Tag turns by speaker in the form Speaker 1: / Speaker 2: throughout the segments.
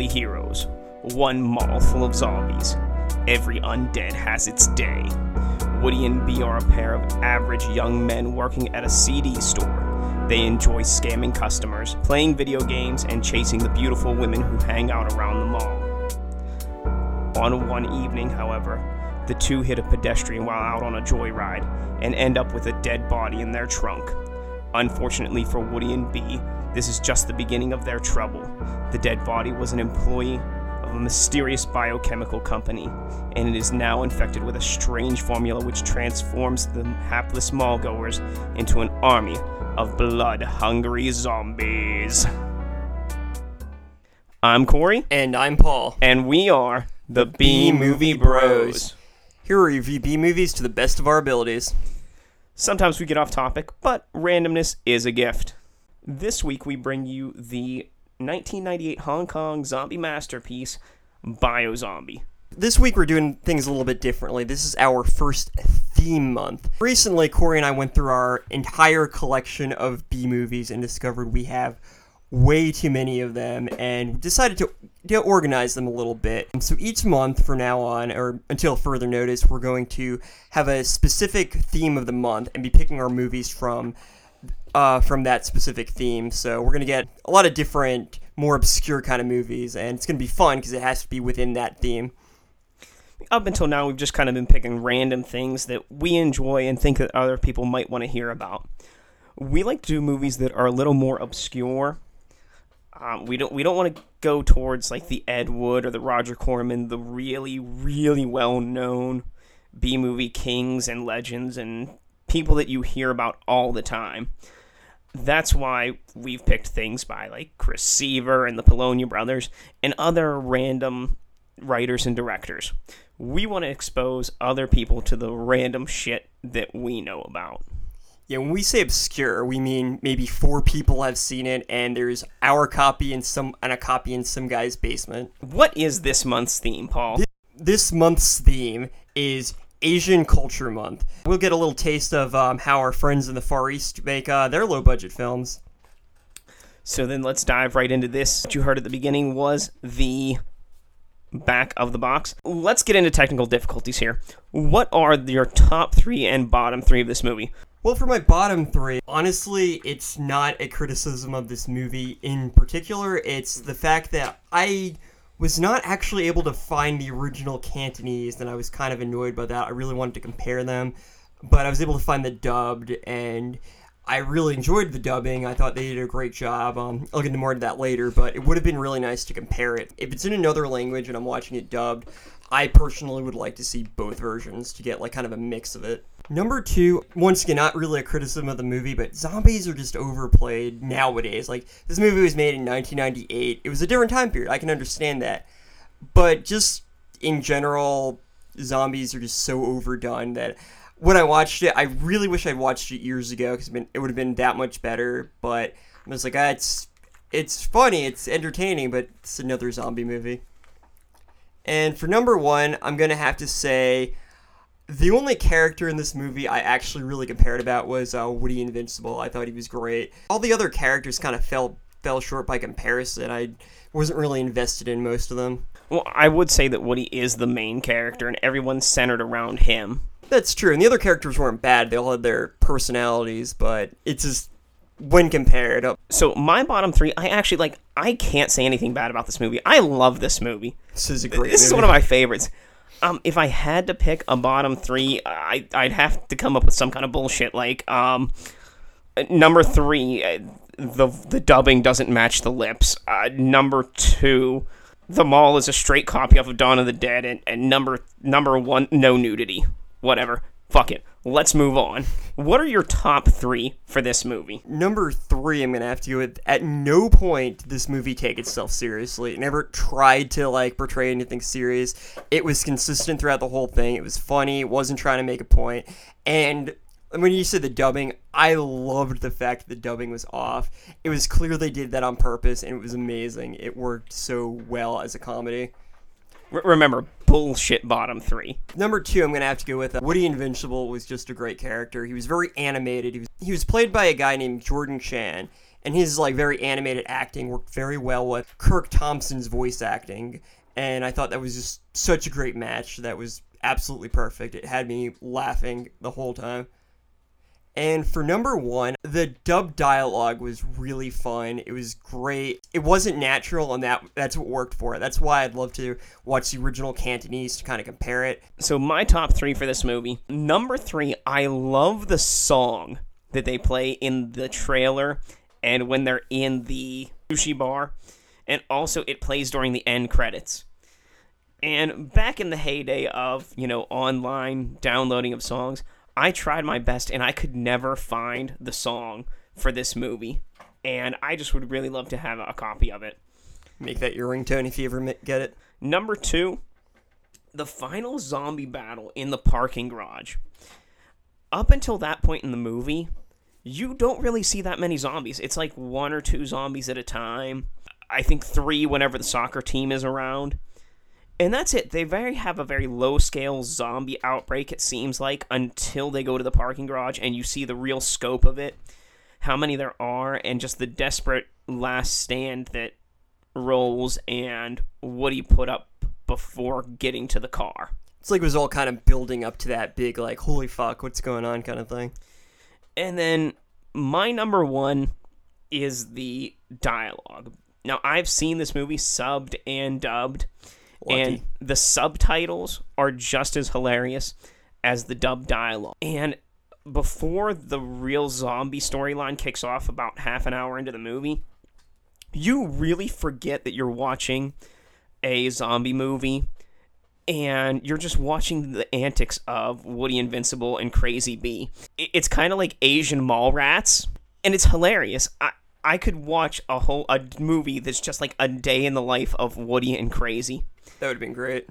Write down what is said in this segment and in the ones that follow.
Speaker 1: heroes, one mall full of zombies. Every undead has its day. Woody and Bee are a pair of average young men working at a CD store. They enjoy scamming customers, playing video games, and chasing the beautiful women who hang out around the mall. On one evening, however, the two hit a pedestrian while out on a joyride and end up with a dead body in their trunk. Unfortunately for Woody and Bee, this is just the beginning of their trouble. The dead body was an employee of a mysterious biochemical company, and it is now infected with a strange formula which transforms the hapless mallgoers into an army of blood hungry zombies. I'm Corey,
Speaker 2: And I'm Paul.
Speaker 1: and we are the B Movie Bros.
Speaker 2: Here we review B movies to the best of our abilities.
Speaker 1: Sometimes we get off topic, but randomness is a gift. This week we bring you the 1998 Hong Kong zombie masterpiece, Biozombie.
Speaker 2: This week we're doing things a little bit differently. This is our first theme month. Recently, Corey and I went through our entire collection of B movies and discovered we have way too many of them and decided to, to organize them a little bit. So each month from now on, or until further notice, we're going to have a specific theme of the month and be picking our movies from uh, from that specific theme. So we're gonna get a lot of different, more obscure kind of movies, and it's gonna be fun because it has to be within that theme.
Speaker 1: Up until now, we've just kind of been picking random things that we enjoy and think that other people might want to hear about. We like to do movies that are a little more obscure. Um, we don't we don't want to go towards like the Ed Wood or the Roger Corman, the really really well known B movie kings and legends and people that you hear about all the time. That's why we've picked things by like Chris Seaver and the Polonia brothers and other random writers and directors. We want to expose other people to the random shit that we know about.
Speaker 2: Yeah, when we say obscure, we mean maybe four people have seen it, and there's our copy and some and a copy in some guy's basement.
Speaker 1: What is this month's theme, Paul?
Speaker 2: This month's theme is Asian Culture Month. We'll get a little taste of um, how our friends in the Far East make uh, their low budget films.
Speaker 1: So then let's dive right into this. What you heard at the beginning was the back of the box. Let's get into technical difficulties here. What are your top three and bottom three of this movie?
Speaker 2: Well, for my bottom three, honestly, it's not a criticism of this movie in particular. It's the fact that I was not actually able to find the original Cantonese, and I was kind of annoyed by that. I really wanted to compare them, but I was able to find the dubbed, and I really enjoyed the dubbing. I thought they did a great job. Um, I'll get into more of that later, but it would have been really nice to compare it. If it's in another language and I'm watching it dubbed, I personally would like to see both versions to get like kind of a mix of it. Number two, once again, not really a criticism of the movie, but zombies are just overplayed nowadays. Like, this movie was made in 1998. It was a different time period. I can understand that. But just in general, zombies are just so overdone that when I watched it, I really wish I'd watched it years ago because it would have been that much better. But I was like, ah, it's, it's funny, it's entertaining, but it's another zombie movie. And for number one, I'm to have to say the only character in this movie I actually really compared about was uh, Woody Invincible. I thought he was great. All the other characters kind of fell fell short by comparison. I wasn't really invested in most of them.
Speaker 1: Well, I would say that Woody is the main character and everyone's centered around him.
Speaker 2: That's true, and the other characters weren't bad. They all had their personalities, but it's just when compared.
Speaker 1: So my bottom three, I actually like. I can't say anything bad about this movie. I love this movie.
Speaker 2: This is a great.
Speaker 1: This is one of my favorites. Um, if I had to pick a bottom three, I I'd have to come up with some kind of bullshit like um, number three, uh, the the dubbing doesn't match the lips. Uh, number two, the mall is a straight copy off of Dawn of the Dead, and, and number number one, no nudity. Whatever. Fuck it. Let's move on. What are your top three for this movie?
Speaker 2: Number three, I'm gonna have to go with. At no point did this movie take itself seriously. It never tried to like portray anything serious. It was consistent throughout the whole thing. It was funny. It wasn't trying to make a point. And when you said the dubbing, I loved the fact that the dubbing was off. It was clear they did that on purpose, and it was amazing. It worked so well as a comedy.
Speaker 1: R- remember, bullshit bottom three.
Speaker 2: Number two, I'm going to have to go with uh, Woody Invincible was just a great character. He was very animated. He was, he was played by a guy named Jordan Chan, and his like very animated acting worked very well with Kirk Thompson's voice acting, and I thought that was just such a great match. That was absolutely perfect. It had me laughing the whole time. And for number one, the dub dialogue was really fun. It was great. It wasn't natural, and that that's what worked for it. That's why I'd love to watch the original Cantonese to kind of compare it.
Speaker 1: So my top three for this movie. Number three, I love the song that they play in the trailer and when they're in the sushi bar, and also it plays during the end credits. And back in the heyday of you know online downloading of songs, I tried my best and I could never find the song for this movie. And I just would really love to have a copy of it.
Speaker 2: Make that your ringtone if you ever get it.
Speaker 1: Number two, the final zombie battle in the parking garage. Up until that point in the movie, you don't really see that many zombies. It's like one or two zombies at a time. I think three whenever the soccer team is around. And that's it. They very have a very low scale zombie outbreak, it seems like, until they go to the parking garage and you see the real scope of it, how many there are, and just the desperate last stand that Rolls and what Woody put up before getting to the car.
Speaker 2: It's like it was all kind of building up to that big, like, holy fuck, what's going on kind of thing.
Speaker 1: And then my number one is the dialogue. Now, I've seen this movie subbed and dubbed,
Speaker 2: Lucky.
Speaker 1: and the subtitles are just as hilarious as the dub dialogue. And before the real zombie storyline kicks off about half an hour into the movie, you really forget that you're watching a zombie movie and you're just watching the antics of Woody Invincible and Crazy Bee. It's kind of like Asian mall rats, and it's hilarious. I I could watch a whole a movie that's just like a day in the life of Woody and Crazy,
Speaker 2: That would have been great.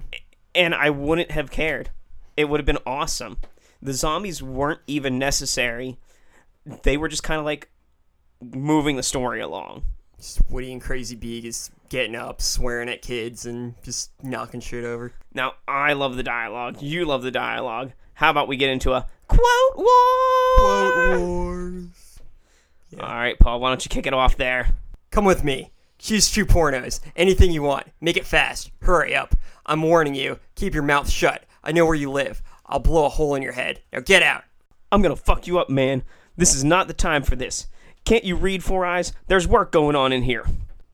Speaker 1: and I wouldn't have cared. It would have been awesome. The zombies weren't even necessary. They were just kind of like moving the story along.
Speaker 2: Just Woody and Crazy Bee is getting up, swearing at kids, and just knocking shit over.
Speaker 1: Now, I love the dialogue. You love the dialogue. How about we get into a quote war?
Speaker 2: Quote Wars.
Speaker 1: All right, Paul, why don't you kick it off there?
Speaker 2: Come with me. Choose two pornos. Anything you want. Make it fast. Hurry up. I'm warning you. Keep your mouth shut. I know where you live. I'll blow a hole in your head. Now get out.
Speaker 1: I'm gonna fuck you up, man. This is not the time for this. Can't you read Four Eyes? There's work going on in here.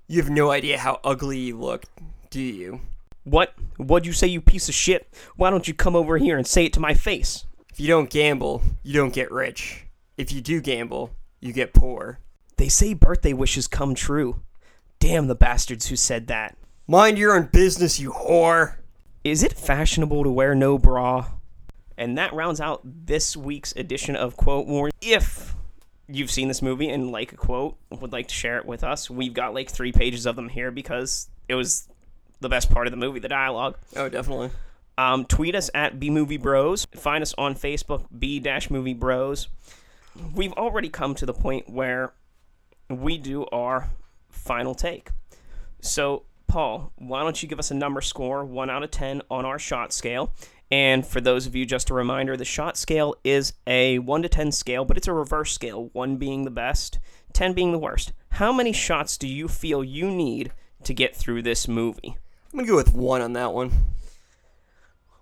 Speaker 2: You have no idea how ugly you look, do you?
Speaker 1: What? What'd you say, you piece of shit? Why don't you come over here and say it to my face?
Speaker 2: If you don't gamble, you don't get rich. If you do gamble, you get poor.
Speaker 1: They say birthday wishes come true. Damn the bastards who said that.
Speaker 2: Mind your own business, you whore.
Speaker 1: Is it fashionable to wear no bra? And that rounds out this week's edition of Quote War. If you've seen this movie and like a quote, would like to share it with us, we've got like three pages of them here because it was the best part of the movie, the dialogue.
Speaker 2: Oh, definitely.
Speaker 1: Um, tweet us at B Movie Bros. Find us on Facebook, B Dash Movie Bros. We've already come to the point where we do our final take. So, Paul, why don't you give us a number score, 1 out of 10, on our shot scale? And for those of you, just a reminder the shot scale is a 1 to 10 scale, but it's a reverse scale, 1 being the best, 10 being the worst. How many shots do you feel you need to get through this movie?
Speaker 2: I'm gonna go with one on that one.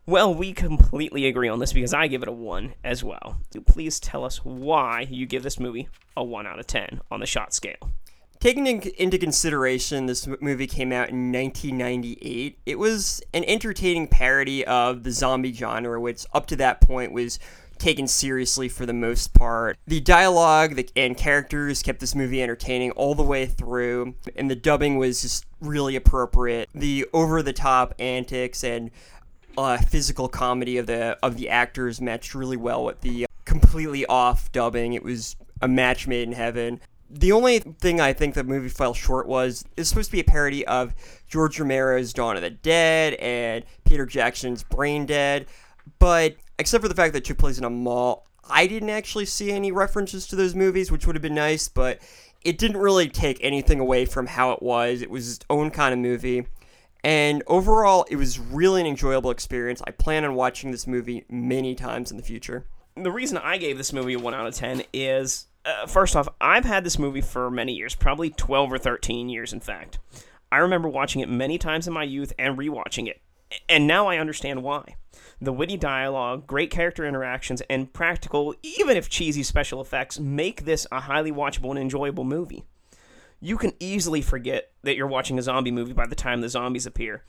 Speaker 1: Well, we completely agree on this because I give it a 1 as well. So please tell us why you give this movie a 1 out of 10 on the shot scale.
Speaker 2: Taking in- into consideration this movie came out in 1998, it was an entertaining parody of the zombie genre, which up to that point was taken seriously for the most part. The dialogue the, and characters kept this movie entertaining all the way through, and the dubbing was just really appropriate. The over-the-top antics and uh, physical comedy of the of the actors matched really well with the completely off dubbing. It was a match made in heaven. The only thing I think the movie fell short was it's supposed to be a parody of George Romero's Dawn of the Dead and Peter Jackson's Brain Dead, but except for the fact that took place in a mall, I didn't actually see any references to those movies, which would have been nice, but it didn't really take anything away from how it was. It was its own kind of movie. And overall, it was really an enjoyable experience. I plan on watching this movie many times in the future.
Speaker 1: The reason I gave this movie a 1 out of 10 is uh, first off, I've had this movie for many years, probably 12 or 13 years, in fact. I remember watching it many times in my youth and rewatching it, and now I understand why. The witty dialogue, great character interactions, and practical, even if cheesy special effects make this a highly watchable and enjoyable movie. You can easily forget that you're watching a zombie movie by the time the zombies appear,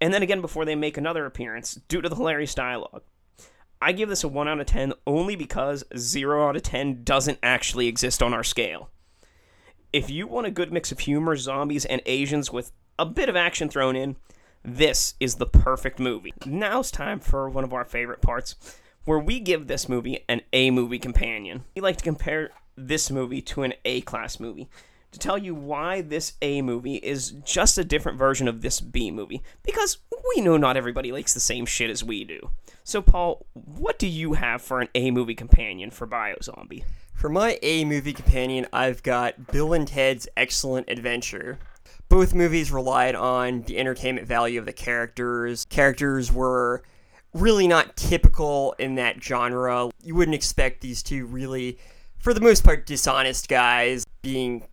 Speaker 1: and then again before they make another appearance due to the hilarious dialogue. I give this a 1 out of 10 only because 0 out of 10 doesn't actually exist on our scale. If you want a good mix of humor, zombies, and Asians with a bit of action thrown in, this is the perfect movie. Now it's time for one of our favorite parts, where we give this movie an A movie companion. We like to compare this movie to an A class movie to tell you why this A movie is just a different version of this B movie, because we know not everybody likes the same shit as we do. So, Paul, what do you have for an A movie companion for Biozombie?
Speaker 2: For my A movie companion, I've got Bill and Ted's Excellent Adventure. Both movies relied on the entertainment value of the characters. Characters were really not typical in that genre. You wouldn't expect these two really, for the most part, dishonest guys being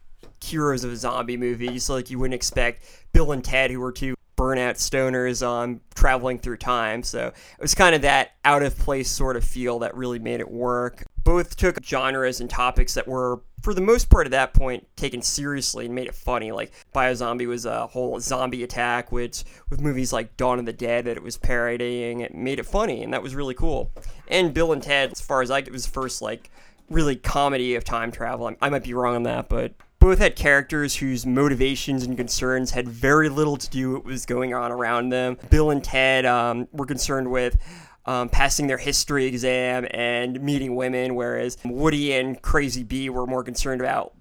Speaker 2: heroes of a zombie movie, movies. Like you wouldn't expect Bill and Ted, who were two burnout stoners, um, traveling through time. So it was kind of that out of place sort of feel that really made it work. Both took genres and topics that were for the most part at that point taken seriously and made it funny. Like Biozombie was a whole zombie attack, which with movies like Dawn of the Dead that it was parodying, it made it funny, and that was really cool. And Bill and Ted, as far as I it was first like really comedy of time travel. I might be wrong on that, but both had characters whose motivations and concerns had very little to do with what was going on around them. Bill and Ted um, were concerned with um, passing their history exam and meeting women, whereas Woody and Crazy Bee were more concerned about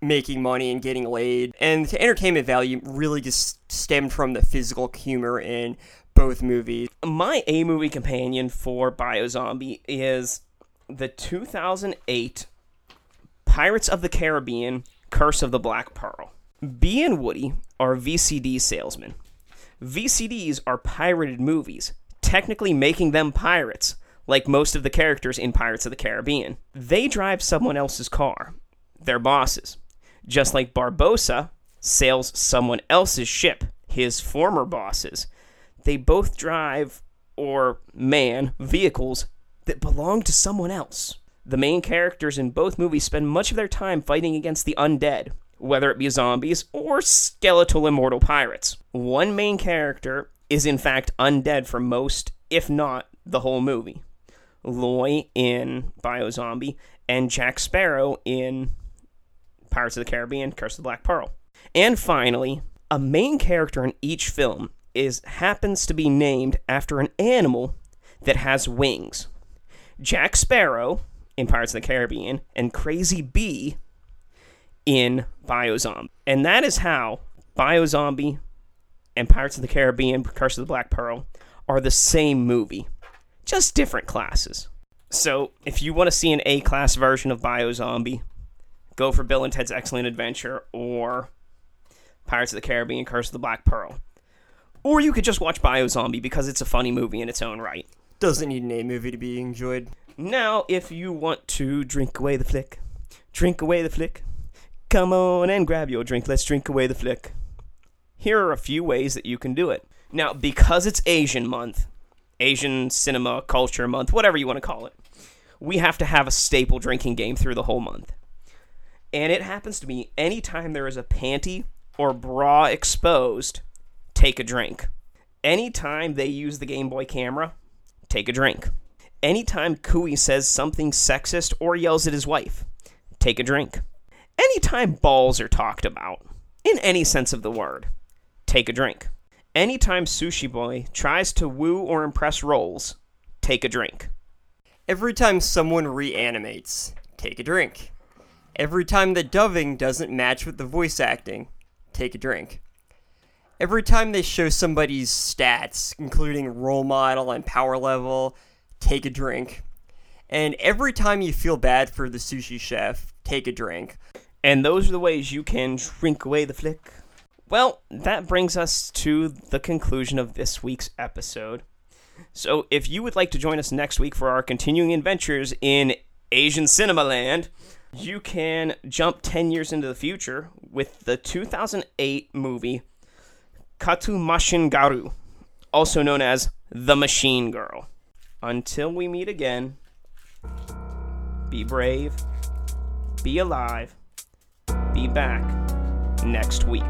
Speaker 2: making money and getting laid. And the entertainment value really just stemmed from the physical humor in both movies.
Speaker 1: My A movie companion for Biozombie is the 2008 Pirates of the Caribbean Curse of the Black Pearl. Bee and Woody are VCD salesmen. VCDs are pirated movies, technically making them pirates, like most of the characters in Pirates of the Caribbean. They drive someone else's car, their bosses, just like Barbossa sails someone else's ship, his former bosses. They both drive or man vehicles that belong to someone else. The main characters in both movies spend much of their time fighting against the undead, whether it be zombies or skeletal immortal pirates. One main character is in fact undead for most, if not the whole movie. Loy in Biozombie and Jack Sparrow in Pirates of the Caribbean Curse of the Black Pearl. And finally, a main character in each film is happens to be named after an animal that has wings. Jack Sparrow in Pirates of the Caribbean and Crazy Bee in Biozombie. And that is how Biozombie and Pirates of the Caribbean Curse of the Black Pearl are the same movie, just different classes. So, if you want to see an A class version of Biozombie, go for Bill and Ted's Excellent Adventure or Pirates of the Caribbean Curse of the Black Pearl. Or you could just watch Biozombie because it's a funny movie in its own right.
Speaker 2: Doesn't need an A movie to be enjoyed.
Speaker 1: Now, if you want to drink away the flick, drink away the flick, come on and grab your drink. Let's drink away the flick. Here are a few ways that you can do it. Now, because it's Asian month, Asian cinema culture month, whatever you want to call it, we have to have a staple drinking game through the whole month. And it happens to be anytime there is a panty or bra exposed, take a drink. Anytime they use the Game Boy camera, take a drink. Anytime Cooey says something sexist or yells at his wife, take a drink. Anytime balls are talked about, in any sense of the word, take a drink. Anytime Sushi Boy tries to woo or impress Rolls, take a drink.
Speaker 2: Every time someone reanimates, take a drink. Every time the dubbing doesn't match with the voice acting, take a drink. Every time they show somebody's stats, including role model and power level, take a drink. And every time you feel bad for the sushi chef, take a drink.
Speaker 1: And those are the ways you can drink away the flick. Well, that brings us to the conclusion of this week's episode. So, if you would like to join us next week for our continuing adventures in Asian Cinema Land, you can jump 10 years into the future with the 2008 movie Katu Mashin Garu, also known as The Machine Girl. Until we meet again, be brave, be alive, be back next week.